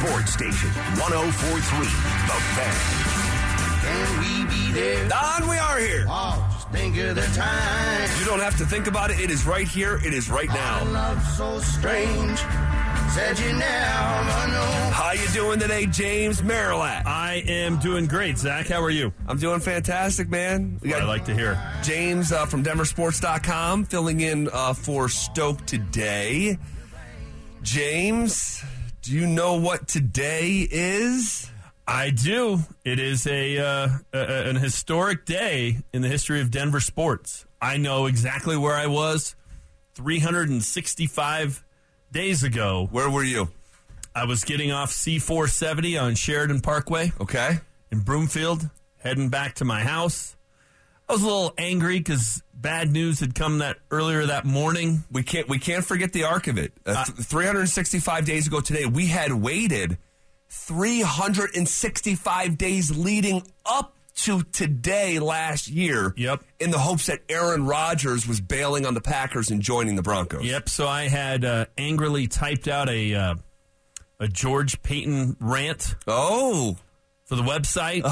Zach on Denver Sports Station 1043 The Fan. Can we be there? Don, we are here. Oh, just think of the time. You don't have to think about it. It is right here. It is right Our now. love so strange. Said you never. How you doing today, James Merrilees? I am doing great, Zach. How are you? I'm doing fantastic, man. We I like to hear. James uh, from DenverSports.com filling in uh, for Stoke today. James, do you know what today is? I do. It is a, uh, a an historic day in the history of Denver sports. I know exactly where I was 365 days ago. Where were you? I was getting off C470 on Sheridan Parkway Okay. in Broomfield, heading back to my house. I was a little angry because bad news had come that earlier that morning. We can't we can't forget the arc of it. Uh, th- 365 days ago today, we had waited 365 days leading up to today last year. Yep. In the hopes that Aaron Rodgers was bailing on the Packers and joining the Broncos. Yep. So I had uh, angrily typed out a uh, a George Paton rant Oh. For the website.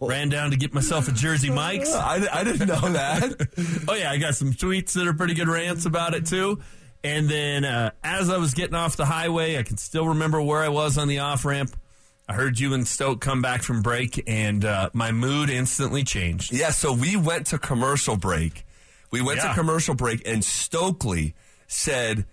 Ran down to get myself a Jersey Mike's. I, I didn't know that. Oh yeah, I got some tweets that are pretty good rants about it too. And then uh, as I was getting off the highway, I can still remember where I was on the off ramp. I heard you and Stoke come back from break, and uh, my mood instantly changed. yeah, so we went to commercial break. We went to commercial break, and Stokley said,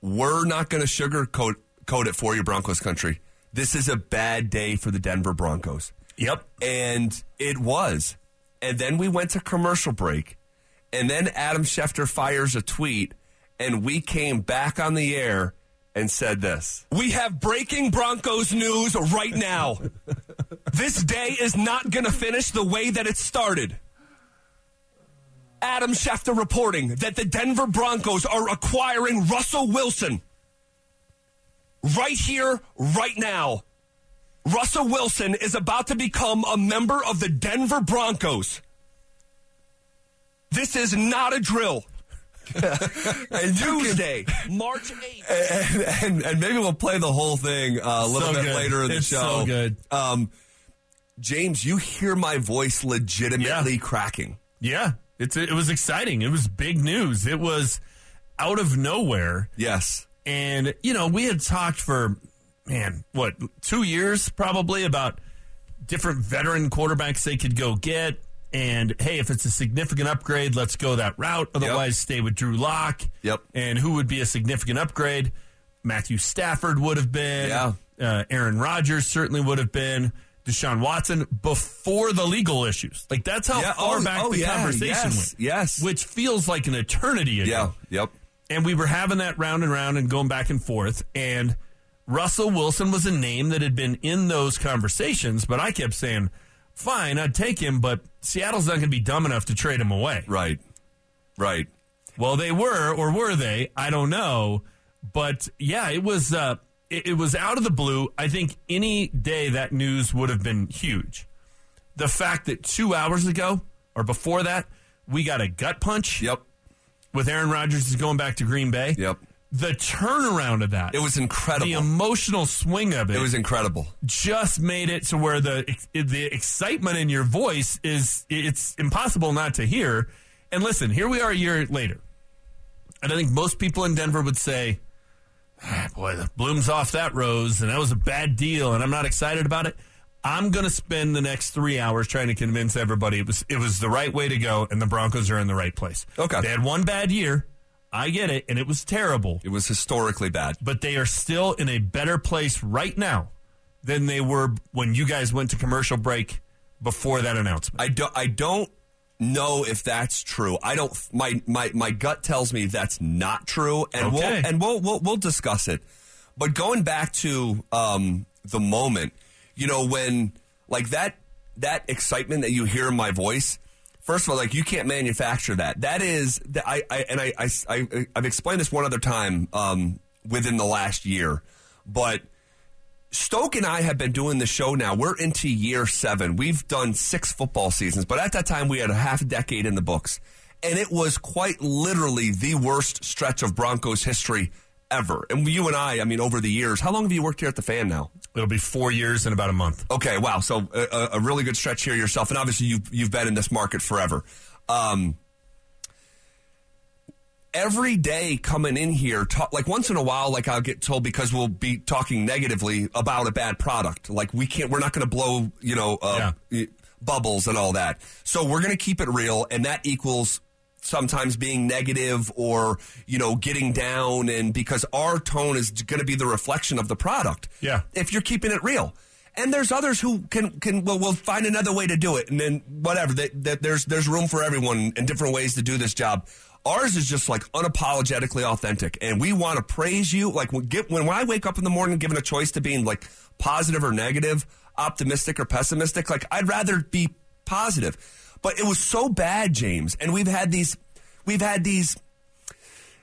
We're not going to sugarcoat coat it for you, Broncos country. This is a bad day for the Denver Broncos. Yep. And it was. And then we went to commercial break. And then Adam Schefter fires a tweet. And we came back on the air and said this We have breaking Broncos news right now. this day is not going to finish the way that it started. Adam Schefter reporting that the Denver Broncos are acquiring Russell Wilson right here, right now. Russell Wilson is about to become a member of the Denver Broncos. This is not a drill. Tuesday, March 8th. And, and, and maybe we'll play the whole thing uh, a little So bit good. later in the It's show. so good. Um, James, you hear my voice legitimately Yeah. cracking. Yeah. It's it was exciting. It was big news. It was out of nowhere. Yes. And, you know, we had talked for, man, what, two years probably about different veteran quarterbacks they could go get. And, hey, if it's a significant upgrade, let's go that route. Otherwise, stay with Drew Lock. Yep. And who would be a significant upgrade? Matthew Stafford would have been. Yeah. Uh, Aaron Rodgers certainly would have been. Deshaun Watson before the legal issues. Like, that's how Yeah, far oh, back oh, the yeah, conversation yes, went. yes. Which feels like an eternity ago. Yeah. Yep. And we were having that round and round and going back and forth. And Russell Wilson was a name that had been in those conversations, but I kept saying, fine, I'd take him, but Seattle's not going to be dumb enough to trade him away. Right. Right. Well, they were, or were they? I don't know. But yeah, it was uh, it, it was out of the blue. I think any day that news would have been huge. The fact that two hours ago or before that, we got a gut punch Yep. With Aaron Rodgers is going back to Green Bay. Yep. The turnaround of that, It was incredible. the emotional swing of it, it was incredible. just made it to where the the excitement in your voice is it's impossible not to hear. And listen, here we are a year later, and I think most people in Denver would say, ah, "Boy, the bloom's off that rose, and that was a bad deal, and I'm not excited about it." I'm going to spend the next three hours trying to convince everybody it was it was the right way to go, and the Broncos are in the right place. Okay. they had one bad year, I get it, and it was terrible It was historically bad. but they are still in a better place right now than they were when you guys went to commercial break before that announcement. I don't. I don't know if that's true. I don't. My my my gut tells me that's not true, and we'll and we'll we'll, we'll discuss it. But going back to um, the moment, you know, when like that that excitement that you hear in my voice. First of all, like you can't manufacture that. That is, I, I and I, I, I I've explained this one other time um, within the last year, but Stoke and I have been doing the show now. We're into year seven. We've done six football seasons, but at that time we had a half decade in the books. And it was quite literally the worst stretch of Broncos history ever. And you and I, I mean, over the years, how long have you worked here at the fan now? It'll be four years in about a month. Okay, wow. So a, a really good stretch here yourself, and obviously you've you've been in this market forever. Um, every day coming in here, talk, like once in a while, like I'll get told because we'll be talking negatively about a bad product. Like we can't, we're not going to blow, you know, uh, bubbles and all that. So we're going to keep it real, and that equals sometimes being negative or you know getting down and because our tone is going to be the reflection of the product. Yeah. if you're keeping it real. And there's others who can can well will find another way to do it and then whatever that, that there's there's room for everyone and different ways to do this job. Ours is just like unapologetically authentic and we want to praise you. Like when, get, when i wake up in the morning given a choice to being like positive or negative optimistic or pessimistic like i'd rather be positive but it was so bad james and we've had these we've had these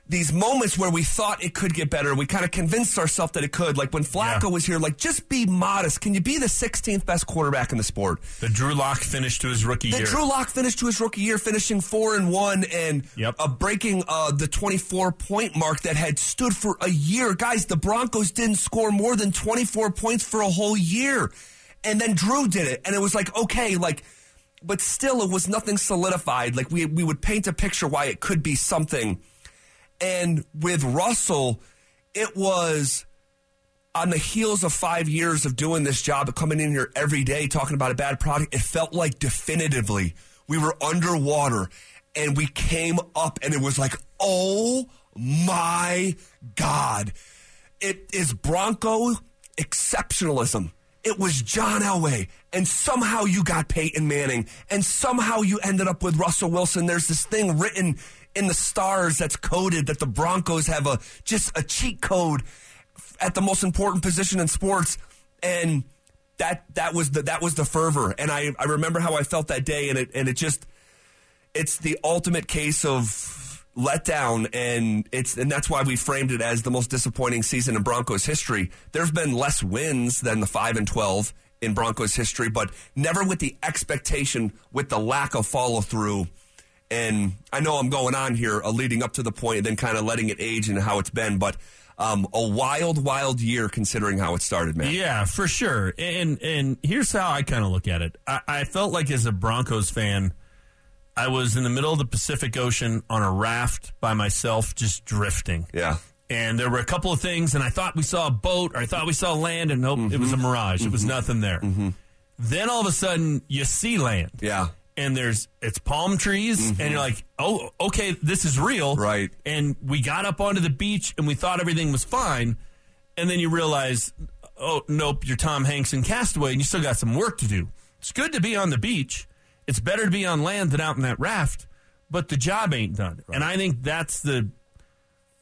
these moments where we thought it could get better. We kind of convinced ourselves that it could. Like when Flacco Yeah. was here, like just be modest. Can you be the 16th best quarterback in the sport? The Drew Lock finished to his rookie Then year. Drew Lock finished to his rookie year, finishing four and one, and Yep. uh, breaking uh, the 24 point mark that had stood for a year. Guys, the Broncos didn't score more than 24 points for a whole year, and then Drew did it, and it was like okay, like. But still, it was nothing solidified. Like we we would paint a picture why it could be something, and with Russell, it was on the heels of five years of doing this job, of coming in here every day talking about a bad product, it felt like definitively we were underwater and we came up and it was like, oh my God. It is Bronco exceptionalism. It was John Elway, and somehow you got Peyton Manning, and somehow you ended up with Russell Wilson. There's this thing written in the stars that's coded that the Broncos have a just a cheat code at the most important position in sports, and that that was the that was the fervor. And I I remember how I felt that day, and it and it just it's the ultimate case of letdown and it's and that's why we framed it as the most disappointing season in Broncos history. There's been less wins than the 5 and 12 in Broncos history, but never with the expectation with the lack of follow through. And I know I'm going on here uh, leading up to the point and then kind of letting it age and how it's been, but um, a wild, wild year considering how it started, man. Yeah, for sure. And and here's how I kind of look at it. I, I felt like as a Broncos fan, I was in the middle of the Pacific Ocean on a raft by myself, just drifting. Yeah. And there were a couple of things, and I thought we saw a boat, or I thought we saw land, and nope, it was a Mm-hmm. mirage. It was nothing there. Then all of a sudden, you see land. Yeah. and there's it's palm trees and you're like oh okay this is real Mm-hmm. Right. and we got up onto the beach and we thought everything was fine and then you realize oh nope you're tom hanks in castaway and you still got some work to do it's good to be on the beach it's better to be on land than out in that raft but the job ain't done and i think that's the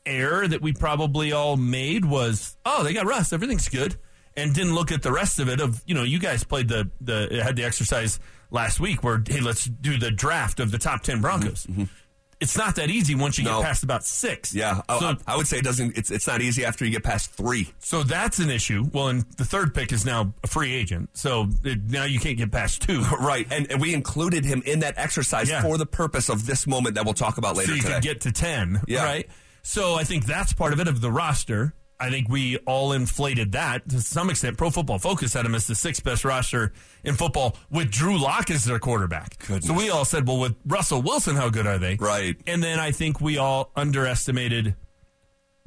error that we probably all made was oh they got rust everything's good and didn't look at the rest of it of you know you guys played the the had the exercise last week where hey let's do the draft of the top 10 broncos mm-hmm, mm-hmm. it's not that easy once you No. get past about six Yeah. I, so, I, I would say it doesn't, it's, it's not easy after you get past three. so that's an issue well and the third pick is now a free agent so it, now you can't get past two Right, and, and we included him in that exercise Yeah. for the purpose of this moment that we'll talk about later so you today. could get to 10 Yeah. right so i think that's part of it of the roster i think we all inflated that to some extent pro football focus had him as the sixth best roster in football with drew Lock as their quarterback Goodness. so we all said well with russell wilson how good are they Right. and then i think we all underestimated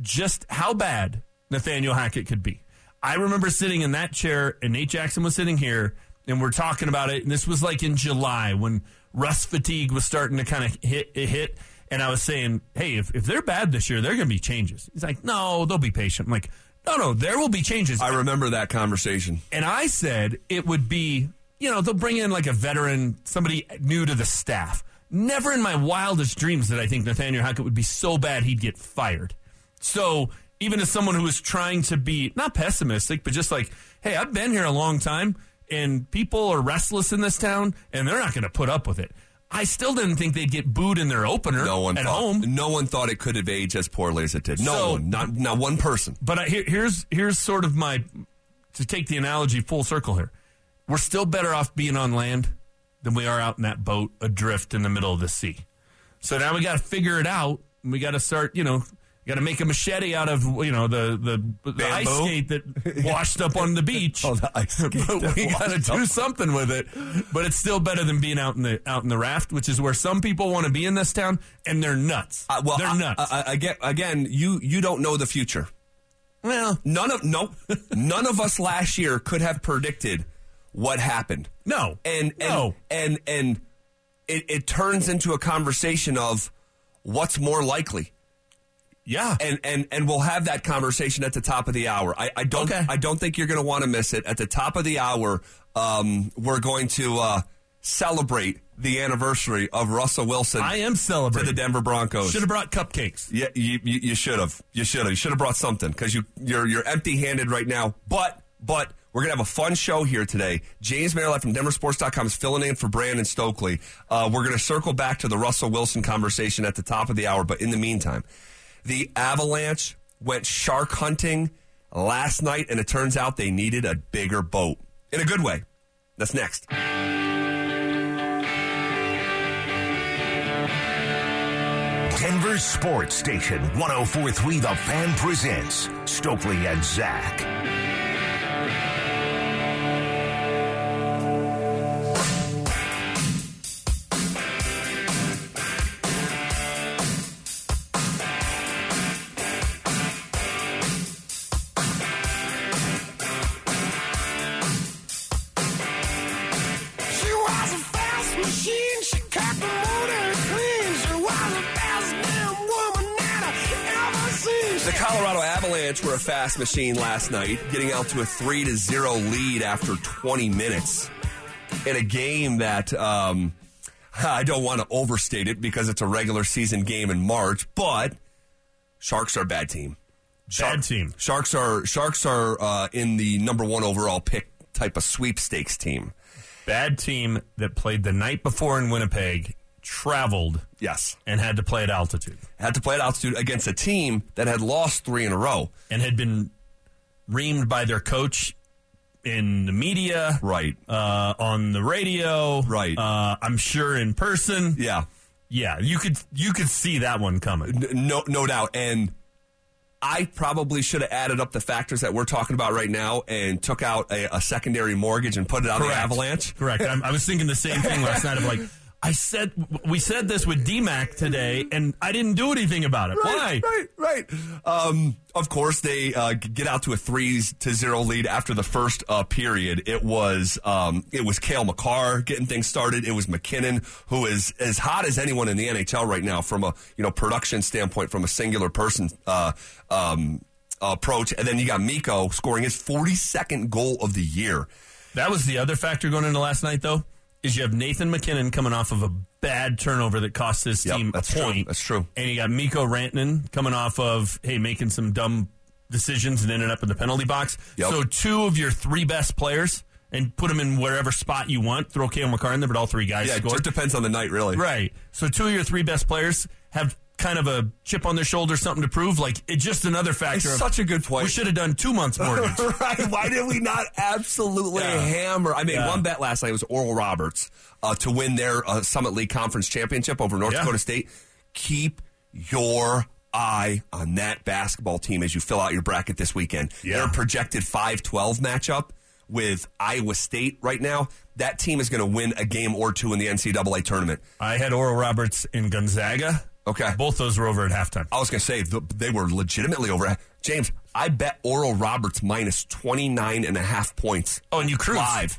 just how bad Nathaniel Hackett could be. I remember sitting in that chair, and Nate Jackson was sitting here, and we're talking about it. And this was like in July when Russ fatigue was starting to kind of hit hit. And I was saying, hey, if, if they're bad this year, there are going to be changes. He's like, no, they'll be patient. I'm like, no, no, there will be changes. I remember that conversation. And I said it would be, you know, they'll bring in like a veteran, somebody new to the staff. Never in my wildest dreams did I think Nathaniel Hackett would be so bad he'd get fired. So even as someone who was trying to be not pessimistic, but just like, hey, I've been here a long time and people are restless in this town and they're not going to put up with it. I still didn't think they'd get booed in their opener No one at thought, home. No one thought it could have aged as poorly as it did. No So- one, not not one person. But I, here, here's here's sort of my to take the analogy full circle here. We're still better off being on land than we are out in that boat adrift in the middle of the sea. So now we got to figure it out. And We got to start, you know, got to make a machete out of you know the the, the ice skate that washed up on the beach. Oh, the ice skate but we got to do something with it. But it's still better than being out in the out in the raft, which is where some people want to be in this town, and they're nuts. Uh, well, they're I- nuts. I- I- again, again, you you don't know the future. well, None of no, none of us last year could have predicted what happened. no, and and no. and and it, it turns into a conversation of what's more likely. Yeah, And and and we'll have that conversation at the top of the hour. I, I don't Okay. I don't think you're going to want to miss it. At the top of the hour, um, we're going to uh, celebrate the anniversary of Russell Wilson I am to celebrating. the Denver Broncos. Should have brought cupcakes. Yeah, you, you, you should have. You should have. You should have brought something because you you're you're empty handed right now. But but we're gonna have a fun show here today. James Merrilees from DenverSports.com is filling in for Brandon Stokley. Uh, we're gonna circle back to the Russell Wilson conversation at the top of the hour. But in the meantime, the Avalanche went shark hunting last night, and it turns out they needed a bigger boat in a good way. That's next. Denver Sports Station 1043 The Fan presents Stokley and Zach. Were a fast machine last night, getting out to a three to zero lead after 20 minutes in a game that um, I don't want to overstate it because it's a regular season game in March, but Sharks are a bad team. Bad team. Sharks are Sharks are uh, in the number one overall pick type of sweepstakes team. Bad team that played the night before in Winnipeg, traveled Yes, and had to play at altitude, had to play at altitude against a team that had lost three in a row. and had been reamed by their coach in the media, Right. uh, on the radio, Right. Uh, I'm sure in person. Yeah. Yeah, you could you could see that one coming. No, no doubt. And I probably should have added up the factors that we're talking about right now and took out a, a secondary mortgage and put it on the Avalanche. Correct. I'm, I was thinking the same thing last night. Of like, I said we said this with DMAC today, and I didn't do anything about it. Why? Right, right. Um, of course, they uh, get out to a three to zero lead after the first uh, period. It was um, it was Cale Makar getting things started. It was MacKinnon, who is as hot as anyone in the NHL right now from a you know production standpoint, from a singular person uh, um, approach. And then you got Mikko scoring his forty second goal of the year. That was the other factor going into last night, though. Is you have Nathan MacKinnon coming off of a bad turnover that cost his Yep, team a true. point. That's true. And you got Mikko Rantanen coming off of hey making some dumb decisions and ended up in the penalty box. Yep. So two of your three best players and put them in wherever spot you want. Throw Cale Makar in there, but all three guys Yeah, it just depends on the night, really. Right. So two of your three best players have kind of a chip on their shoulder, something to prove. Like it's just another factor. It's of, such a good point. We should have done two months mortgage. right? Why did we not absolutely Yeah. hammer? I made Yeah. one bet last night. It was Oral Roberts uh, to win their uh, Summit League Conference championship over North Yeah. Dakota State. Keep your eye on that basketball team as you fill out your bracket this weekend. Their projected 5-12 matchup with Iowa State right now. That team is going to win a game or two in the NCAA tournament. I had Oral Roberts in Gonzaga. Okay. Both those were over at halftime. I was going to say th- they were legitimately over. James, I bet Oral Roberts minus 29 and a half points. Oh, and you cruised. live.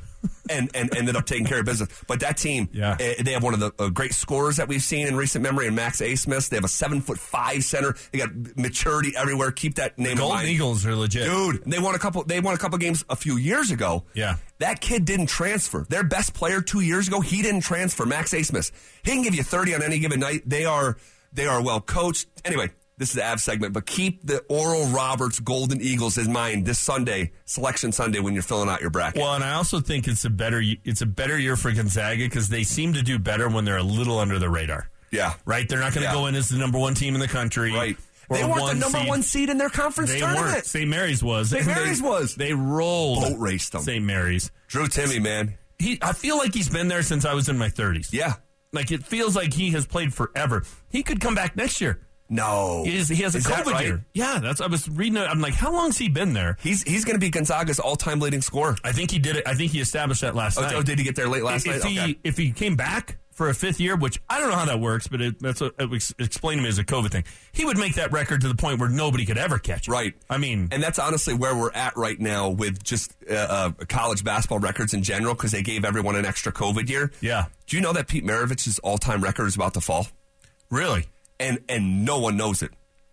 And, and ended up taking care of business. But that team, Yeah. eh, they have one of the uh, great scorers that we've seen in recent memory, and Max Abmas. They have a seven foot five center. They got maturity everywhere. Keep that name in Golden. Eagles are legit. Dude, they won a couple. They won a couple games a few years ago. Yeah. that kid didn't transfer. Their best player two years ago, he didn't transfer. Max Abmas. He can give you thirty on any given night. They are they are well coached. Anyway, this is the Av segment, but keep the Oral Roberts Golden Eagles in mind this Sunday, Selection Sunday, when you're filling out your bracket. Well, and I also think it's a better it's a better year for Gonzaga because they seem to do better when they're a little under the radar. yeah, Right? They're not going to Yeah. go in as the number one team in the country. right. They weren't the number seed. one seed in their conference They tournament. weren't. St. Mary's was. St. Mary's they- was. They rolled. Boat raced them. St. Mary's. Drew Timme, man. He. I feel like he's been there since I was in my 30s. Yeah. Like it feels like he has played forever. He could come back next year. No, He, is, he has a Is COVID right? year. Yeah, that's. I was reading it. I'm like, how long's he been there? He's he's going to be Gonzaga's all-time leading scorer. I think he did it. I think he established that last Oh, night. oh, did he get there late last if night? he Okay. if he came back for a fifth year, which I don't know how that works, but it, that's what it was explained to me as a COVID thing. He would make that record to the point where nobody could ever catch it. Right. I mean, And that's honestly where we're at right now with just uh, uh, college basketball records in general because they gave everyone an extra COVID year. Yeah. Do you know that Pete Maravich's all-time record is about to fall? really, And and no one knows it.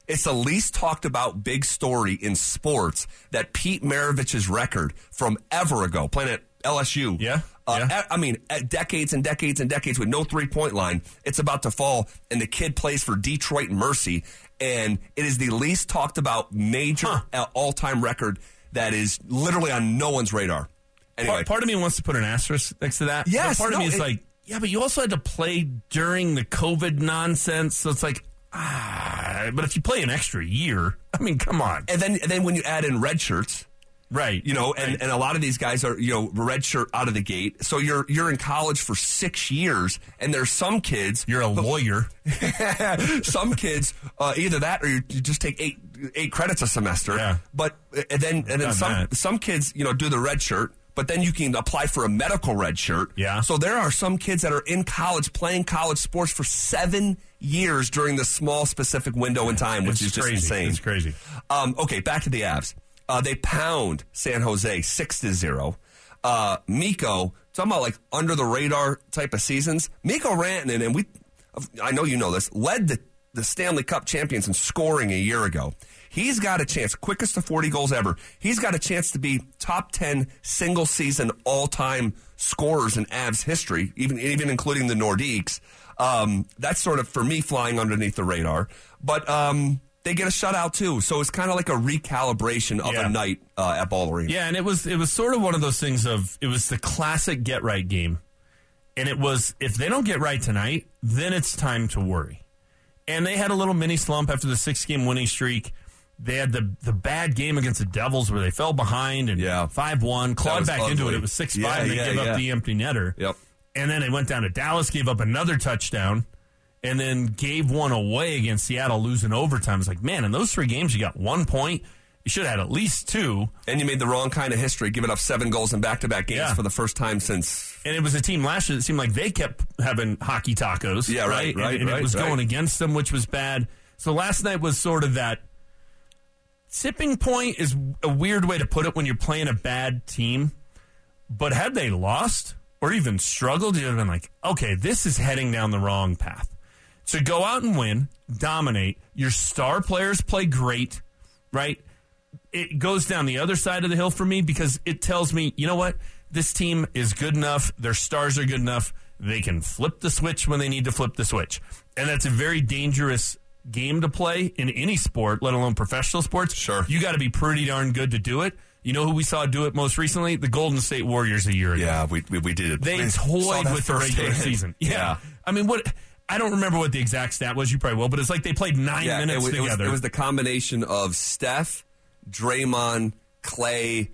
It's the least talked about big story in sports that Pete Maravich's record from ever ago, playing at LSU. Yeah, Uh, yeah. I mean, at decades and decades and decades with no three point line, it's about to fall, and the kid plays for Detroit Mercy, and it is the least talked about major Huh. all time record that is literally on no one's radar. Anyway, part, part of me wants to put an asterisk next to that. Yes, part of no, me is it- like, yeah, but you also had to play during the COVID nonsense, so it's like, ah. But if you play an extra year, I mean, come on, and then and then when you add in red shirts, right? you know, and, and a lot of these guys are, you know, red shirt out of the gate. So you're you're in college for six years, and there's some kids, You're a lawyer. some kids, uh, either that or you, you just take eight eight credits a semester. Yeah. But uh, and then and then Done some that. some kids, you know, do the red shirt. But then you can apply for a medical red shirt. Yeah. So there are some kids that are in college playing college sports for seven years during this small specific window in time, which It's is just crazy. insane. It's crazy. Um, okay, back to the Avs. Uh, they pound San Jose six to zero. Uh, Mikko, talking about like under the radar type of seasons. Mikko Rantanen, and we, I know you know this, led the, the Stanley Cup champions in scoring a year ago. He's got a chance, quickest to 40 goals ever. He's got a chance to be top 10 single season all time scorers in Avs history, even, even including the Nordiques. Um, that's sort of, for me, flying underneath the radar. But, um, they get a shutout too, so it's kind of like a recalibration of Yeah. a night uh, at Ball Arena. Yeah, and it was it was sort of one of those things of it was the classic get right game. And it was if they don't get right tonight, then it's time to worry. And they had a little mini slump after the six game winning streak. They had the the bad game against the Devils where they fell behind and Yeah. five one, clawed back into it. It was six Yeah, five, and they yeah, gave up the empty netter. Yep. And then they went down to Dallas, gave up another touchdown, and then gave one away against Seattle, losing overtime. It's like, man, in those three games, you got one point. You should have had at least two. And you made the wrong kind of history, giving up seven goals in back to back games for the first time since. And it was a team last year that seemed like they kept having hockey tacos. Yeah, right, And- right, And, right, it was right. going against them, which was bad. So last night was sort of that tipping point is a weird way to put it when you're playing a bad team. But had they lost or even struggled, you'd have been like, okay, this is heading down the wrong path. So go out and win, dominate. Your star players play great, right? It goes down the other side of the hill for me because it tells me, you know what? This team is good enough. Their stars are good enough. They can flip the switch when they need to flip the switch. And that's a very dangerous game to play in any sport, let alone professional sports. Sure. You got to be pretty darn good to do it. You know who we saw do it most recently? The Golden State Warriors a year ago. Yeah, we, we, we did it. They We toyed with the regular season. Yeah. I mean, what? I don't remember what the exact stat was. You probably will, but it's like they played nine Yeah, minutes it was, it, was, together. it was the combination of Steph, Draymond, Clay,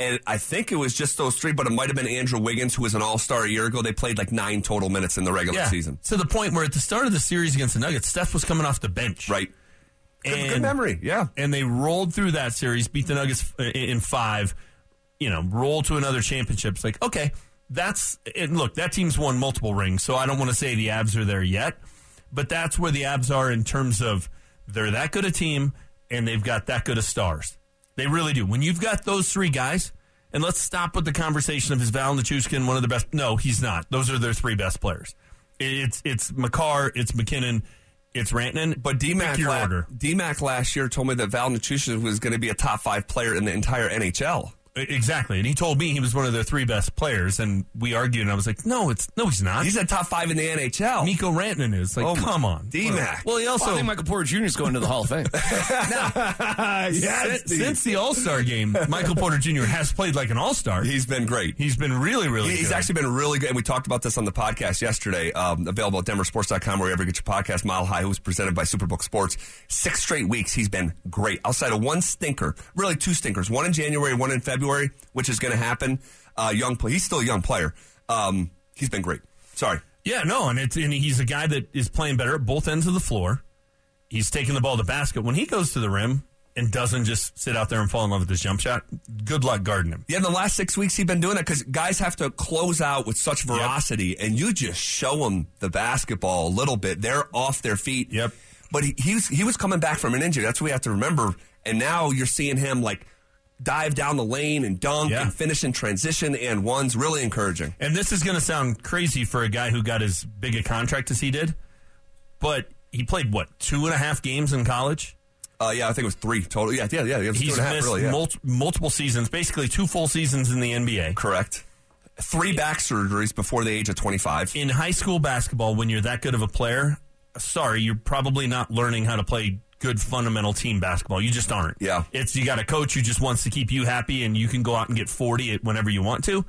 and I think it was just those three, but it might have been Andrew Wiggins, who was an all star a year ago. They played like nine total minutes in the regular yeah. season. To the point where at the start of the series against the Nuggets, Steph was coming off the bench. Right. Good, And, good memory. Yeah. And they rolled through that series, beat the Nuggets uh, in five, you know, rolled to another championship. It's like, okay, that's, and look, that team's won multiple rings, so I don't want to say the Avs are there yet, but that's where the Avs are in terms of they're that good a team and they've got that good of stars. They really do. When you've got those three guys, and let's stop with the conversation of is Val Nichushkin one of the best? No, he's not. Those are their three best players. It's it's Makar, it's MacKinnon, it's Rantanen. But DMAC, la- DMAC last year told me that Val Nichushkin was going to be a top five player in the entire NHL. Exactly, and he told me he was one of their three best players, and we argued, and I was like, "No, it's no, he's not. He's a top five in the NHL. Mikko Rantanen is like, Oh, come on, D-Mac. Well, he also Well, I think Michael Porter Jr. is going to the Hall of Fame. yes, since, since the All Star game, Michael Porter Jr. has played like an All Star. he's been great. He's been really, really. He- He's good. actually been really good. And we talked about this on the podcast yesterday, um, available at denversports.com, wherever you ever get your podcast, Mile High, who was presented by Superbook Sports. Six straight weeks, he's been great. Outside of one stinker, really two stinkers, one in January, one in February, which is going to happen. Uh, young play. He's still a young player. Um, he's been great. Sorry. Yeah, no, and it's and he's a guy that is playing better at both ends of the floor. He's taking the ball to the basket. When he goes to the rim and doesn't just sit out there and fall in love with his jump shot, good luck guarding him. Yeah, in the last six weeks, he's been doing that because guys have to close out with such veracity, and you just show them the basketball a little bit. They're off their feet. Yep. But he, he was he was coming back from an injury. That's what we have to remember. And now you're seeing him like dive down the lane and dunk Yeah. and finish in transition and one's really encouraging. And this is going to sound crazy for a guy who got as big a contract as he did, but he played what two and a half games in college. Uh, yeah, I think it was three total. Yeah, yeah, yeah. It was He's and a half, missed really. Yeah. mul- multiple seasons, basically two full seasons in the NBA. Correct. Three back surgeries before the age of 25. In high school basketball, when you're that good of a player, sorry, you're probably not learning how to play good fundamental team basketball. You just aren't. Yeah. It's you got a coach who just wants to keep you happy and you can go out and get 40 at whenever you want to.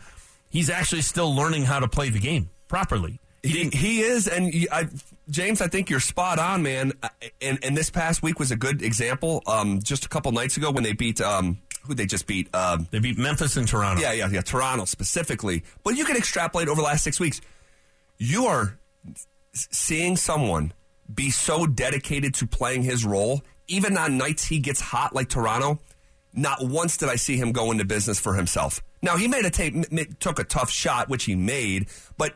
He's actually still learning how to play the game properly. He, he is, and I, James, I think you're spot on, man. And and this past week was a good example. Um, just a couple nights ago when they beat um, who they just beat. Um, They beat Memphis and Toronto. yeah, yeah, yeah, Toronto specifically. But you can extrapolate over the last six weeks. You are seeing someone be so dedicated to playing his role, even on nights he gets hot like Toronto. Not once did I see him go into business for himself. Now he made a m- took a tough shot, which he made, but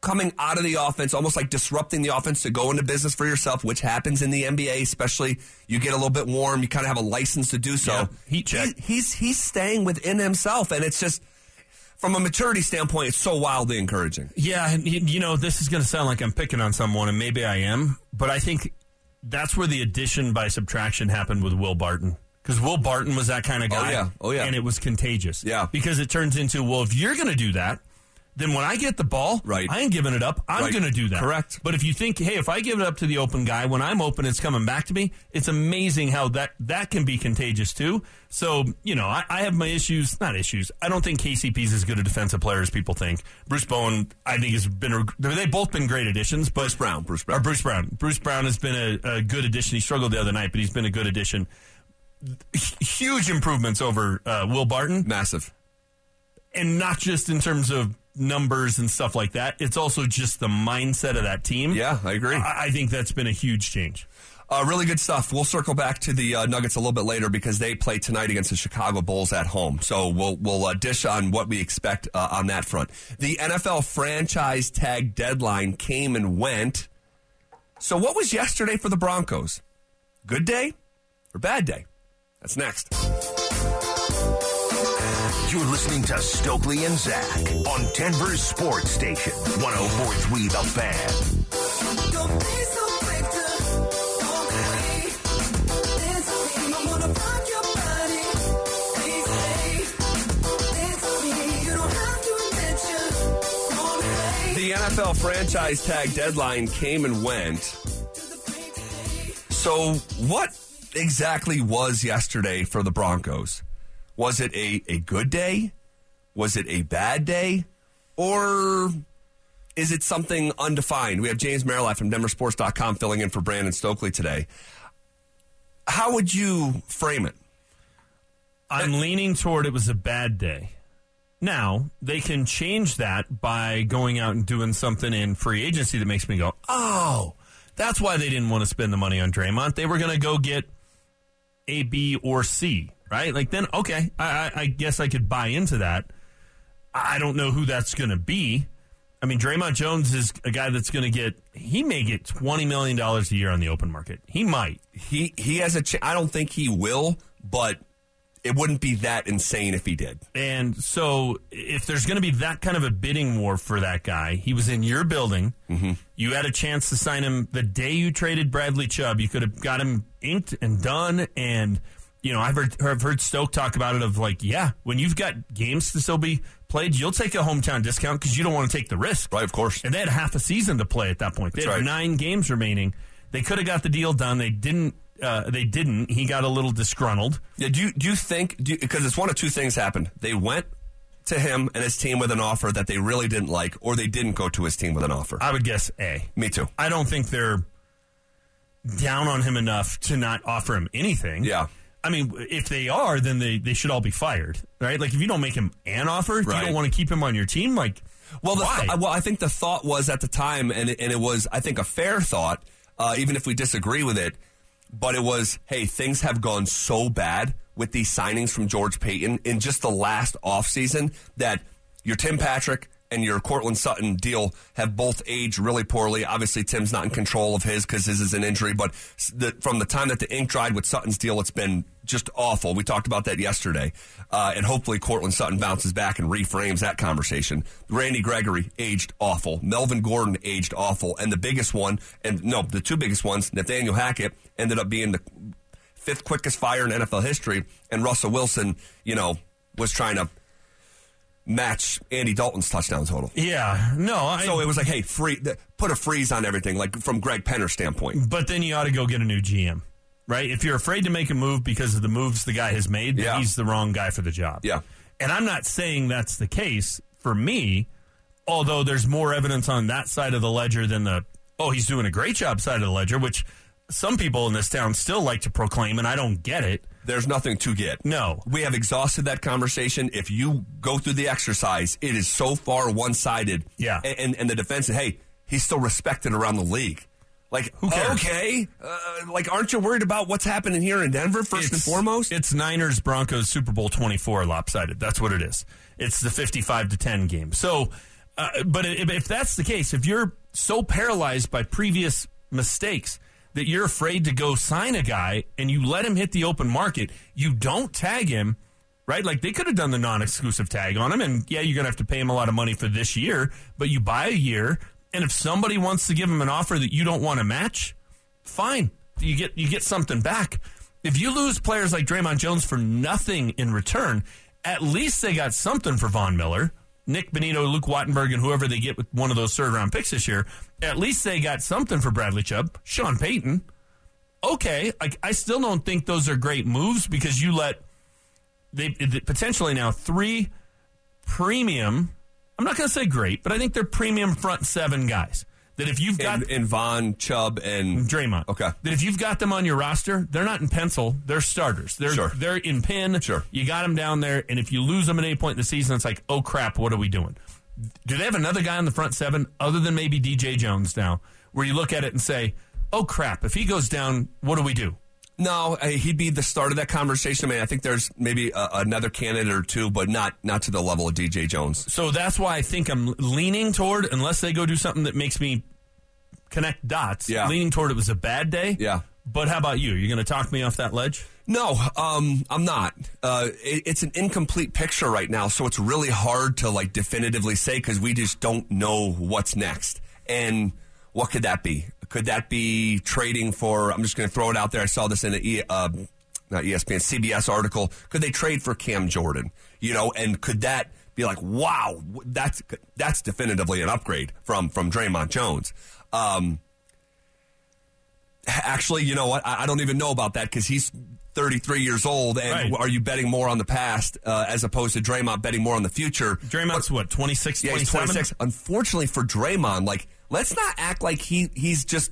coming out of the offense, almost like disrupting the offense to go into business for yourself, which happens in the NBA, especially you get a little bit warm, you kind of have a license to do so. Yeah, heat check. He- he's he's staying within himself, and it's just from a maturity standpoint, it's so wildly encouraging. Yeah, and you know, this is going to sound like I'm picking on someone, and maybe I am, but I think that's where the addition by subtraction happened with Will Barton. Because Will Barton was that kind of guy. Oh, guy. yeah. Oh, yeah. And it was contagious. Yeah. Because it turns into, well, if you're going to do that, then when I get the ball, Right. I ain't giving it up. I'm Right. going to do that. Correct. But if you think, hey, if I give it up to the open guy, when I'm open, it's coming back to me. It's amazing how that that can be contagious too. So you know, I, I have my issues, not issues. I don't think KCP's as good a defensive player as people think. Bruce Bowen, I think, has been. A, they've both been great additions. But Bruce Brown, Bruce Brown. or Bruce Brown. Bruce Brown has been a, a good addition. He struggled the other night, but he's been a good addition. Huge improvements over uh, Will Barton Massive. And not just in terms of numbers and stuff like that. It's also just the mindset of that team. Yeah, I agree. I, I think that's been a huge change. Uh, really good stuff. We'll circle back to the uh, Nuggets a little bit later because they play tonight against the Chicago Bulls at home. So we'll we'll uh, dish on what we expect uh, on that front. The NFL franchise tag deadline came and went. So what was yesterday for the Broncos? Good day or bad day? That's next. You're listening to Stokley and Zach on Denver's Sports Station, 1043 The Fan. Don't be so quick to walk away. Dance with me, I wanna rock your body. Please stay. Dance with me, you don't have to admit you're on the way. The NFL franchise tag deadline came and went. So, what exactly was yesterday for the Broncos? Was it a, a good day? Was it a bad day? Or is it something undefined? We have James Merrill from DenverSports.com filling in for Brandon Stokley today. How would you frame it? I'm uh, leaning toward it was a bad day. Now, they can change that by going out and doing something in free agency that makes me go, oh, that's why they didn't want to spend the money on Dre'Mont. They were going to go get A, B, or C, right? Like, then, okay, I, I, I guess I could buy into that. I don't know who that's going to be. I mean, Dre'Mont Jones is a guy that's going to get, he may get $20 million a year on the open market. He might. He he has a. Ch- I don't think he will, but it wouldn't be that insane if he did. And so, if there's going to be that kind of a bidding war for that guy, he was in your building. Mm-hmm. You had a chance to sign him the day you traded Bradley Chubb. You could have got him inked and done. And you know, I've heard, I've heard Stoke talk about it. Of like, yeah, when you've got games to still be played, you'll take a hometown discount because you don't want to take the risk. Right, of course. And they had half a season to play at that point. They That's had right. nine games remaining. They could have got the deal done. They didn't. Uh, they didn't. He got a little disgruntled. Yeah, do you, do you think because it's one of two things happened? They went to him and his team with an offer that they really didn't like, or they didn't go to his team with an offer. I would guess A. Me too. I don't think they're down on him enough to not offer him anything. Yeah. I mean, if they are, then they, they should all be fired, right? Like, if you don't make him an offer, if Right. you don't want to keep him on your team, like, Well, th- well, I think the thought was at the time, and it, and it was, I think, a fair thought, uh, even if we disagree with it. but it was, hey, things have gone so bad with these signings from George Paton in just the last offseason that your Tim Patrick and your Courtland Sutton deal have both aged really poorly. Obviously, Tim's not in control of his because his is an injury, but the, from the time that the ink dried with Sutton's deal, it's been just awful. We talked about that yesterday. Uh, and hopefully, Courtland Sutton bounces back and reframes that conversation. Randy Gregory aged awful. Melvin Gordon aged awful. And the biggest one, and no, the two biggest ones, Nathaniel Hackett ended up being the fifth quickest fire in NFL history, and Russell Wilson, you know, was trying to match Andy Dalton's touchdown total. Yeah, no. I, So it was like, hey, free, put a freeze on everything, like from Greg Penner's standpoint. but then you ought to go get a new GM, right? If you're afraid to make a move because of the moves the guy has made, Yeah. he's the wrong guy for the job. Yeah. And I'm not saying that's the case for me, although there's more evidence on that side of the ledger than the, oh, he's doing a great job side of the ledger, which some people in this town still like to proclaim, and I don't get it. There's nothing to get. No. We have exhausted that conversation. If you go through the exercise, it is so far one sided. Yeah. And, and, and the defense, hey, he's still respected around the league. Like, Who cares? okay. Uh, like, aren't you worried about what's happening here in Denver, first and foremost? It's Niners Broncos Super Bowl 24 lopsided. That's what it is. It's the 55 to 10 game. So, uh, but if, if that's the case, if you're so paralyzed by previous mistakes that you're afraid to go sign a guy and you let him hit the open market, you don't tag him, right? Like they could have done the non exclusive tag on him, and yeah, you're going to have to pay him a lot of money for this year, but you buy a year, and if somebody wants to give him an offer that you don't want to match, fine. You get you get something back. If you lose players like Dre'Mont Jones for nothing in return, at least they got something for Von Miller, Nik Bonitto, Luke Wattenberg, and whoever they get with one of those third round picks this year. At least they got something for Bradley Chubb, Sean Payton. Okay, like I still don't think those are great moves because you let they potentially now three premium. I'm not going to say great, but I think they're premium front seven guys. That if you've got and, and Von, Chubb, and Dre'Mont. Okay. That if you've got them on your roster, they're not in pencil. They're starters. They're Sure. they're in pin. Sure. You got them down there, and if you lose them at any point in the season, it's like, oh crap, what are we doing? Do they have another guy on the front seven other than maybe DJ Jones now, where you look at it and say, oh crap, if he goes down, what do we do? No, uh, he'd be the start of that conversation. I mean, I think there's maybe a, another candidate or two, but not not to the level of DJ Jones. So that's why I think I'm leaning toward, unless they go do something that makes me connect dots, Yeah. leaning toward it was a bad day. Yeah. But how about you? You're going to talk me off that ledge? No, um, I'm not. Uh, it, it's an incomplete picture right now, so it's really hard to like definitively say because we just don't know what's next. And what could that be? Could that be trading for? I'm just going to throw it out there. I saw this in a uh, not ESPN CBS article. Could they trade for Cam Jordan? You know, and could that be like, wow, that's that's definitively an upgrade from from Dre'Mont Jones? Um, Actually, you know what? I, I don't even know about that because he's 33 years old. And Right. are you betting more on the past uh, as opposed to Dre'Mont betting more on the future? Dre'Mont's what, 26, Yeah, he's 27? 26. Unfortunately for Dre'Mont, like let's not act like he he's just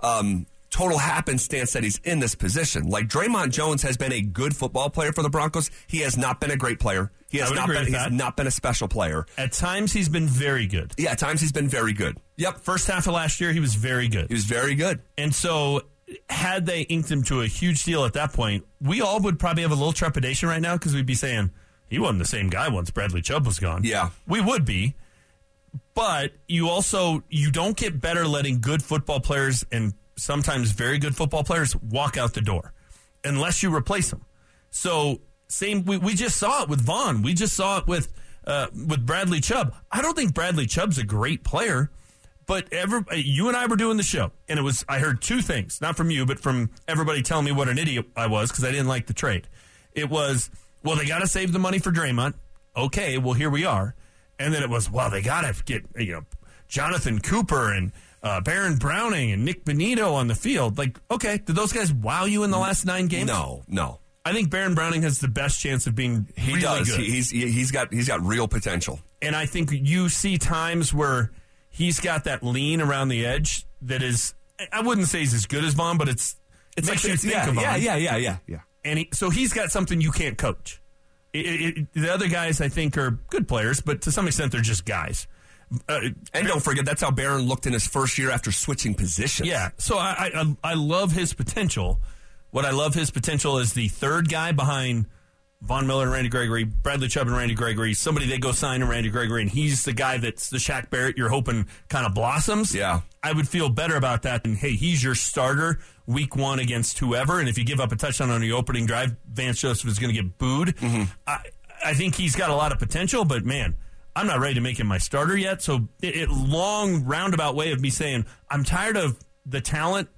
um, total happenstance that he's in this position. Like Dre'Mont Jones has been a good football player for the Broncos. He has not been a great player. He has not been he's not been a special player. At times, he's been very good. Yeah, at times he's been very good. Yep, First half of last year, he was very good. he was very good. And so, had they inked him to a huge deal at that point, we all would probably have a little trepidation right now because we'd be saying, he wasn't the same guy once Bradley Chubb was gone. Yeah. We would be. But you also, you don't get better letting good football players and sometimes very good football players walk out the door unless you replace them. So, same, we, we just saw it with Von. We just saw it with, uh, with Bradley Chubb. I don't think Bradley Chubb's a great player. But every, you and I were doing the show, and it was I heard two things, not from you, but from everybody telling me what an idiot I was because I didn't like the trade. It was, well, they got to save the money for Dre'Mont. Okay, well here we are, and then it was, well, they got to get you know Jonathan Cooper and uh, Baron Browning and Nik Bonitto on the field. Like, okay, did those guys wow you in the last nine games? No, no, I think Baron Browning has the best chance of being he really does. good. He, he's he, he's got he's got real potential. And I think you see times where he's got that lean around the edge that is, I wouldn't say he's as good as Von, but it's, it makes you think yeah, of Von. yeah, yeah, yeah, yeah, yeah. And he, so he's got something you can't coach. It, it, the other guys, I think, are good players, but to some extent, they're just guys. Uh, And don't forget, that's how Baron looked in his first year after switching positions. Yeah, so I, I I love his potential. What I love his potential is the third guy behind Von Miller and Randy Gregory, Bradley Chubb and Randy Gregory. Somebody they go sign and Randy Gregory, and he's the guy that's the Shaq Barrett you're hoping kind of blossoms. Yeah. I would feel better about that than hey, he's your starter week one against whoever, and if you give up a touchdown on the opening drive, Vance Joseph is going to get booed. Mm-hmm. I I think he's got a lot of potential, but man. I'm not ready to make him my starter yet. So, it, it long roundabout way of me saying I'm tired of the talent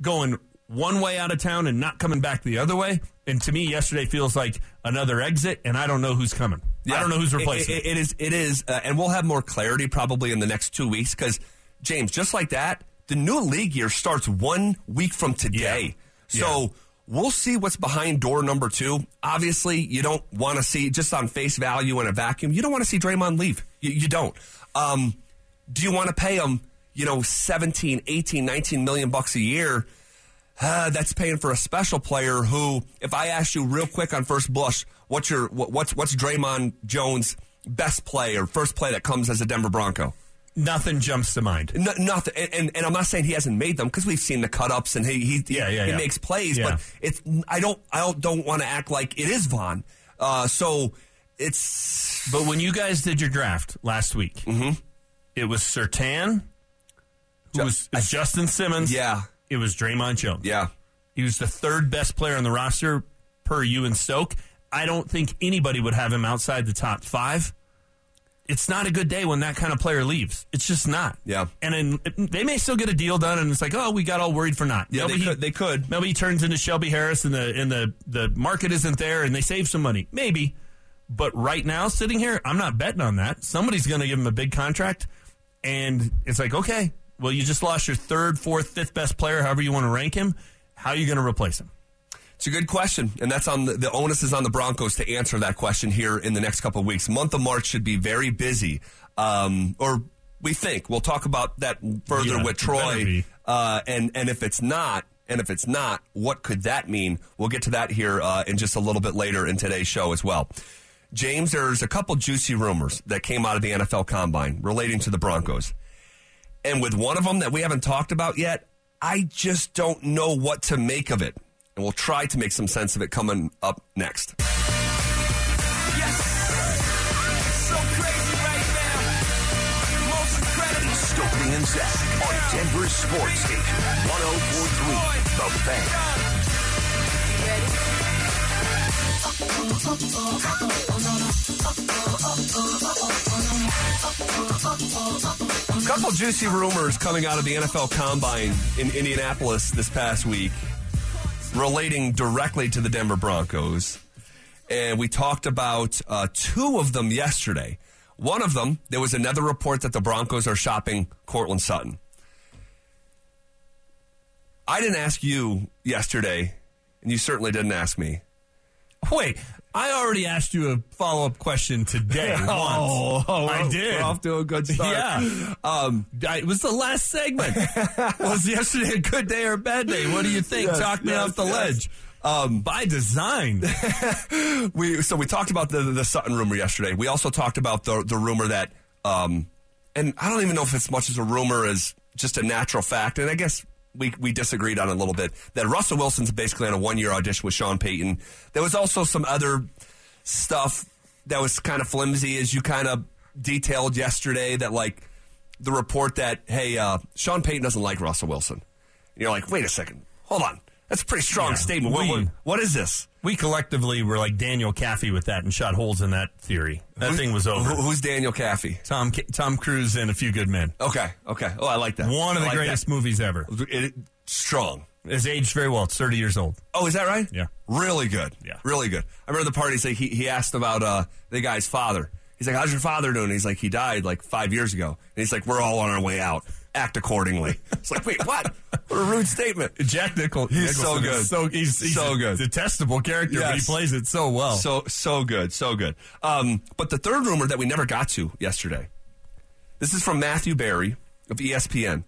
going one way out of town and not coming back the other way. And to me, yesterday feels like another exit, and I don't know who's coming. Yeah. I don't know who's replacing. it- it is. It is, uh, and we'll have more clarity probably in the next two weeks because James, just like that, the new league year starts one week from today. Yeah. So we'll see what's behind door number two. Obviously, you don't want to see just on face value in a vacuum. You don't want to see Dre'Mont leave. You, you don't. Um, do you want to pay him? You know, 17, 18, 19 million bucks a year. Uh, that's paying for a special player who, if I asked you real quick on first blush, what's your what, what's what's Dre'Mont Jones' best play or first play that comes as a Denver Bronco? Nothing jumps to mind. No, nothing, and, and and I'm not saying he hasn't made them because we've seen the cut ups and he he, Yeah, yeah, he yeah. makes plays, but it's I don't I don't, don't want to act like it is Von. Uh, so it's But when you guys did your draft last week, it was Surtain, who was Justin Simmons. yeah It was Dre'Mont Jones. yeah He was the third best player on the roster per you and Stoke. I don't think anybody would have him outside the top five. It's not a good day when that kind of player leaves. It's just not. Yeah. And then they may still get a deal done, and it's like, oh, we got all worried for not. yeah they Maybe he- could they could Maybe he turns into Shelby Harris, and the and the the market isn't there, and they save some money. Maybe, but right now, sitting here, I'm not betting on that. Somebody's going to give him a big contract, and it's like, okay, well, you just lost your third, fourth, fifth best player, however you want to rank him. How are you going to replace him? It's a good question, and that's on the, the onus is on the Broncos to answer that question here in the next couple of weeks. Month of March should be very busy, um, or we think we'll talk about that further Yeah, with Troy. Uh, and and if it's not, and if it's not, what could that mean? We'll get to that here uh, in just a little bit later in today's show as well. James, there's a couple juicy rumors that came out of the NFL Combine relating to the Broncos. And with one of them that we haven't talked about yet, I just don't know what to make of it. And we'll try to make some sense of it coming up next. So crazy right now. Most incredible. Stokley and Zach on Denver Sports Station 1043 The Fan. A couple juicy rumors coming out of the NFL Combine in Indianapolis this past week relating directly to the Denver Broncos. And we talked about uh, two of them yesterday. One of them, there was another report that the Broncos are shopping Courtland Sutton. I didn't ask you yesterday, and you certainly didn't ask me. Wait, I already asked you a follow up question today. once. I did. We're off to a good start. Yeah. Um, I, it was the last segment. was yesterday a good day or a bad day? What do you think? Yes, Talk me yes, off the yes. ledge. Um, by design. we so we talked about the the Sutton rumor yesterday. We also talked about the the rumor that, um, and I don't even know if it's much as a rumor as just a natural fact. And I guess we we disagreed on a little bit that Russell Wilson's basically on a one year audition with Sean Payton. There was also some other stuff that was kind of flimsy, as you kind of detailed yesterday. That like the report that hey, uh, Sean Payton doesn't like Russell Wilson. And you're like, wait a second, hold on. That's a pretty strong Yeah, statement. We- what, what is this? We collectively were like Daniel Kaffee with that and shot holes in that theory. That thing was over. Who- who's Daniel Kaffee? Tom Tom Cruise and A Few Good Men. Okay, okay. Oh, I like that. One of I the like greatest that. movies ever. It, strong. It's aged very well. It's 30 years old. Oh, is that right? Yeah. Really good. Yeah. Really good. I remember the party. Like he, he asked about uh, the guy's father. He's like, "How's your father doing?" He's like, "He died like five years ago." And he's like, "We're all on our way out. Act accordingly." it's like, wait, what? What a rude statement. Jack Nichol- He's so Nicholson is good. So he's, he's So good. detestable character, but he plays it so well. So so good, so good. Um, but the third rumor that we never got to yesterday. This is from Matthew Berry of ESPN.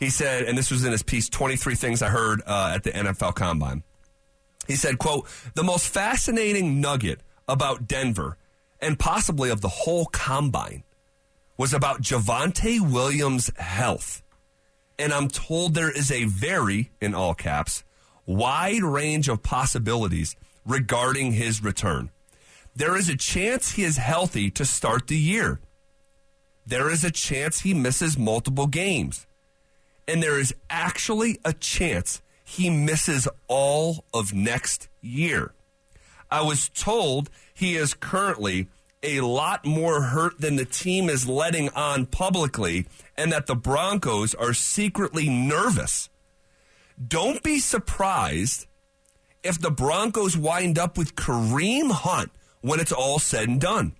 He said, and this was in his piece, 23 Things I Heard uh, at the NFL Combine. He said, quote, the most fascinating nugget about Denver and possibly of the whole combine was about Javonte Williams' health. And I'm told there is a very, in all caps, wide range of possibilities regarding his return. There is a chance he is healthy to start the year. There is a chance he misses multiple games. And there is actually a chance he misses all of next year. I was told he is currently a lot more hurt than the team is letting on publicly, and that the Broncos are secretly nervous. Don't be surprised if the Broncos wind up with Kareem Hunt when it's all said and done.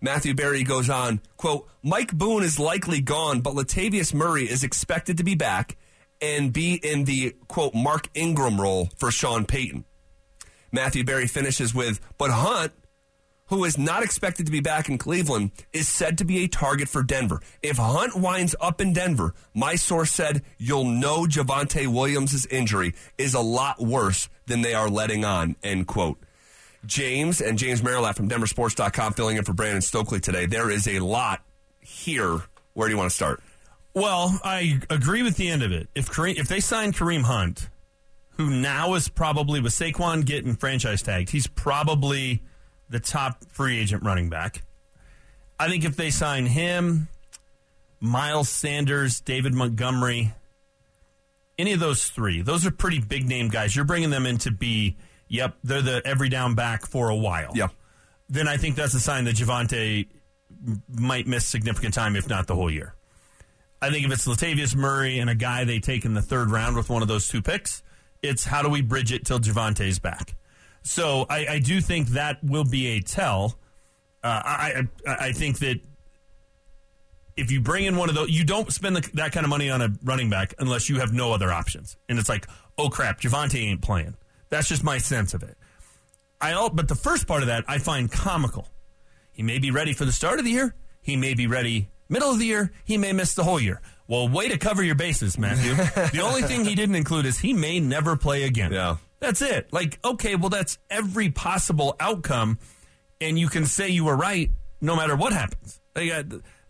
Matthew Berry goes on, quote, Mike Boone is likely gone, but Latavius Murray is expected to be back and be in the, quote, Mark Ingram role for Sean Payton. Matthew Berry finishes with, but Hunt, who is not expected to be back in Cleveland, is said to be a target for Denver. If Hunt winds up in Denver, my source said you'll know Javonte Williams' injury is a lot worse than they are letting on, end quote. James and James Merrilees from DenverSports.com filling in for Brandon Stokley today. There is a lot here. Where do you want to start? Well, I agree with the end of it. If Kareem, if they sign Kareem Hunt, who now is probably with Saquon getting franchise tagged, he's probably the top free agent running back. I think if they sign him, Miles Sanders, David Montgomery, any of those three, those are pretty big name guys. You're bringing them in to be, yep, they're the every down back for a while. Yeah. Then I think that's a sign that Javonte might miss significant time, if not the whole year. I think if it's Latavius Murray and a guy they take in the third round with one of those two picks, it's how do we bridge it till Javonte's back. So I, I do think that will be a tell. Uh, I, I I think that if you bring in one of those, you don't spend the, that kind of money on a running back unless you have no other options. And it's like, oh crap, Javonte ain't playing. That's just my sense of it. I al- but the first part of that I find comical. He may be ready for the start of the year. He may be ready middle of the year. He may miss the whole year. Well, way to cover your bases, Matthew. the only thing he didn't include is he may never play again. Yeah. That's it. Like, okay, well, that's every possible outcome, and you can say you were right no matter what happens. Like, uh,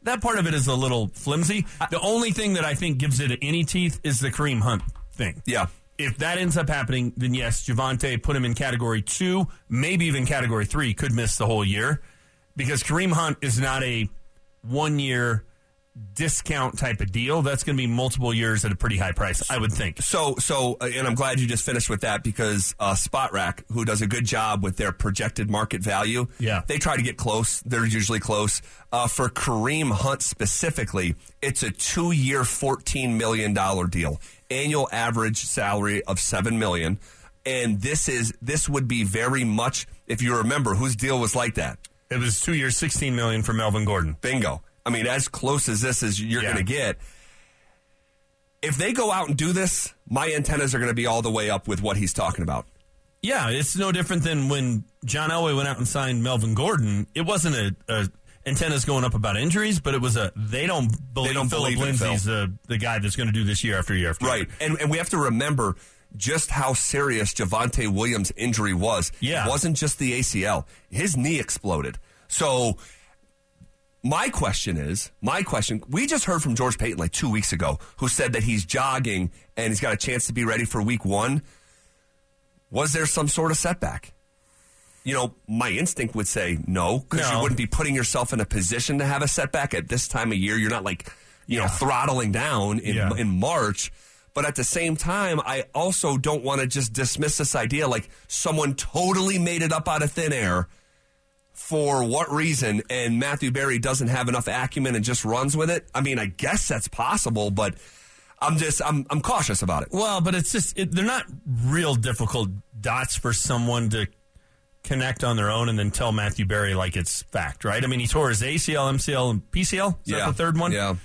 that part of it is a little flimsy. The only thing that I think gives it any teeth is the Kareem Hunt thing. Yeah. If that ends up happening, then yes, Javonte put him in category two, maybe even category three, could miss the whole year because Kareem Hunt is not a one year discount type of deal. That's going to be multiple years at a pretty high price, I would think. So, so, uh, and I'm glad you just finished with that because uh, Spotrac, who does a good job with their projected market value, Yeah. they try to get close. They're usually close. Uh, for Kareem Hunt specifically, it's a two-year, fourteen million dollar deal, annual average salary of seven million, and this is this would be very much if you remember whose deal was like that. It was two years, sixteen million for Melvin Gordon. Bingo. I mean, as close as this as you're Yeah. going to get. If they go out and do this, my antennas are going to be all the way up with what he's talking about. Yeah, it's no different than when John Elway went out and signed Melvin Gordon. It wasn't a, a antennas going up about injuries, but it was a they don't believe don't Phillip believe. Lindsay's the the guy that's going to do this year after year after year. Right. And, and we have to remember just how serious Javonte Williams' injury was. Yeah. It wasn't just the ACL, his knee exploded. So, my question is my question we just heard from George Paton like two weeks ago, who said that he's jogging and he's got a chance to be ready for week one. Was there some sort of setback? You know, my instinct would say no, because you wouldn't be putting yourself in a position to have a setback at this time of year. You're not like, you know, throttling down in, Yeah. in March. But at the same time, I also don't want to just dismiss this idea like someone totally made it up out of thin air for what reason and Matthew Berry doesn't have enough acumen and just runs with it. I mean, I guess that's possible, but I'm just I'm I'm cautious about it. Well, but it's just it, they're not real difficult dots for someone to connect on their own and then tell Matthew Berry like it's fact, right? I mean, he tore his ACL, MCL, and PCL. Is that the third one? Yeah.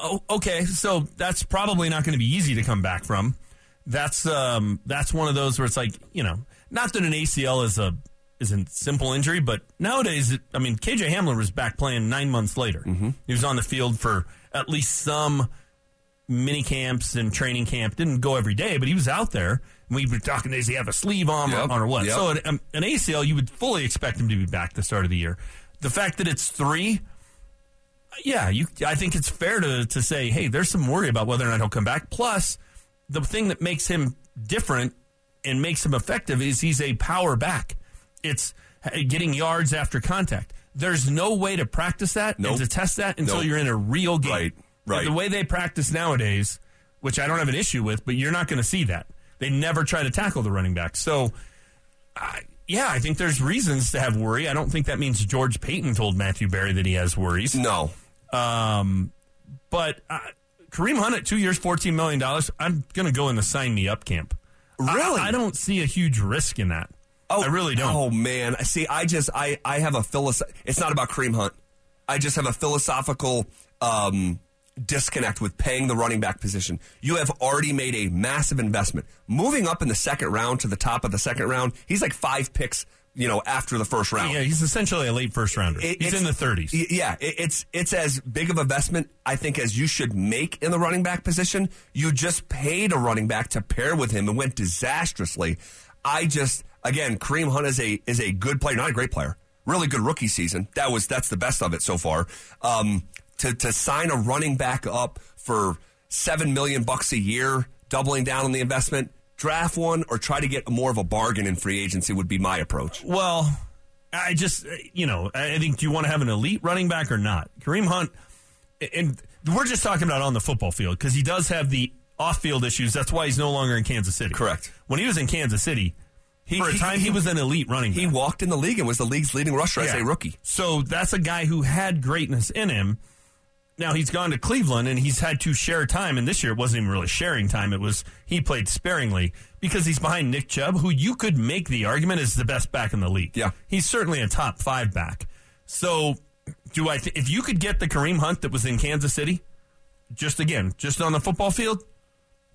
Oh, okay, so that's probably not going to be easy to come back from. That's um, that's one of those where it's like you know, not that an ACL is a is a simple injury, but nowadays, it, I mean, KJ Hamler was back playing nine months later. He was on the field for at least some mini camps and training camp. Didn't go every day, but he was out there. And we were talking, does he have a sleeve on, Yep, on or what? yep. So an, um, an ACL, you would fully expect him to be back the start of the year. The fact that it's three, yeah, you. I think it's fair to to say, hey, there's some worry about whether or not he'll come back. Plus, the thing that makes him different and makes him effective is he's a power back. It's uh, getting yards after contact. There's no way to practice that Nope. and to test that until Nope. you're in a real game. Right, right. The way they practice nowadays, which I don't have an issue with, but you're not going to see that. They never try to tackle the running back. So, uh, yeah, I think there's reasons to have worry. I don't think that means George Paton told Matthew Berry that he has worries. No. Um, but uh, Kareem Hunt at two years, $14 million, I'm going to go in the sign me up camp. Really? I, I don't see a huge risk in that. I really don't. Oh man, see, I just I I have a philosoph. It's not about Kareem Hunt. I just have a philosophical um, disconnect with paying the running back position. You have already made a massive investment. Moving up in the second round to the top of the second round, he's like five picks, you know, after the first round. Yeah, he's essentially a late first rounder. It- he's in the 30s. Yeah, it- it's it's as big of investment I think as you should make in the running back position. You just paid a running back to pair with him and went disastrously. I just again, Kareem Hunt is a is a good player, not a great player. Really good rookie season. That was that's the best of it so far. Um, to to sign a running back up for seven million bucks a year, doubling down on the investment. Draft one or try to get more of a bargain in free agency would be my approach. Well, I just, you know, I I think do you want to have an elite running back or not? Kareem Hunt, and we're just talking about on the football field because he does have the off field issues. That's why he's no longer in Kansas City. Correct. When he was in Kansas City, He- for a he- time, he, was an elite running back. He walked in the league and was the league's leading rusher as Yeah. a rookie. So that's a guy who had greatness in him. Now he's gone to Cleveland and he's had to share time. And this year it wasn't even really sharing time. It was he played sparingly because he's behind Nick Chubb, who you could make the argument is the best back in the league. Yeah. he's certainly a top five back. So do I? Th- if you could get the Kareem Hunt that was in Kansas City, just again, just on the football field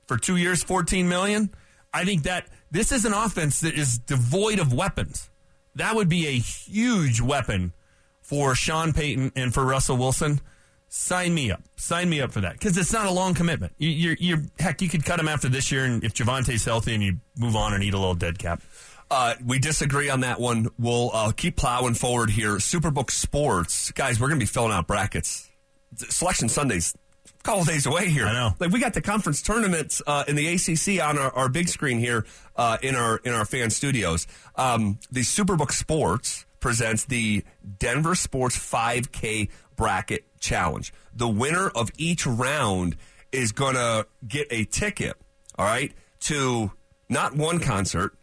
for two years, fourteen million. I think that this is an offense that is devoid of weapons. That would be a huge weapon for Sean Payton and for Russell Wilson. Sign me up. Sign me up for that because it's not a long commitment. You, you're, you're heck, you could cut him after this year, and if Javonte's healthy, and you move on and eat a little dead cap. Uh, we disagree on that one. We'll uh, keep plowing forward here. Superbook Sports, guys, we're going to be filling out brackets. Selection Sundays, a couple days away here. I know. Like we got the conference tournaments uh, in the ACC on our, our big screen here uh, in our in our fan studios. Um, the Superbook Sports presents the Denver Sports 5K bracket challenge. The winner of each round is going to get a ticket. All right, to not one concert,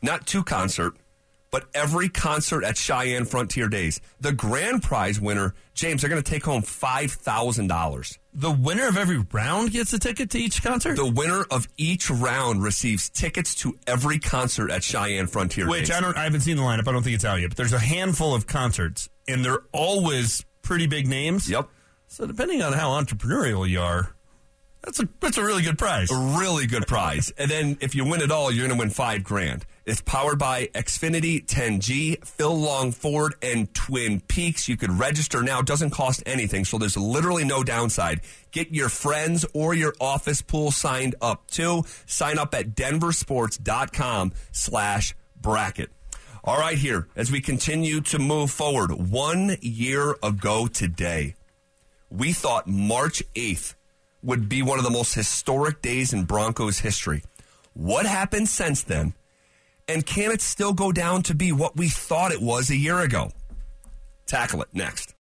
not two concert, but every concert at Cheyenne Frontier Days. The grand prize winner, James, they're going to take home five thousand dollars. The winner of every round gets a ticket to each concert, The winner of each round receives tickets to every concert at Cheyenne Frontier which Days. I don't. I haven't seen the lineup. I don't think it's out yet. But there's a handful of concerts, and they're always pretty big names. Yep. So depending on how entrepreneurial you are, that's a that's a really good prize. A really good prize. and then if you win it all, you're going to win five grand. It's powered by Xfinity 10G, Phil Long Ford, and Twin Peaks. You could register now. It doesn't cost anything, so there's literally no downside. Get your friends or your office pool signed up too. Sign up at denversports.com slash bracket. All right, here, as we continue to move forward, one year ago today, we thought March 8th would be one of the most historic days in Broncos history. What happened since then? And can it still go down to be what we thought it was a year ago? Tackle it next.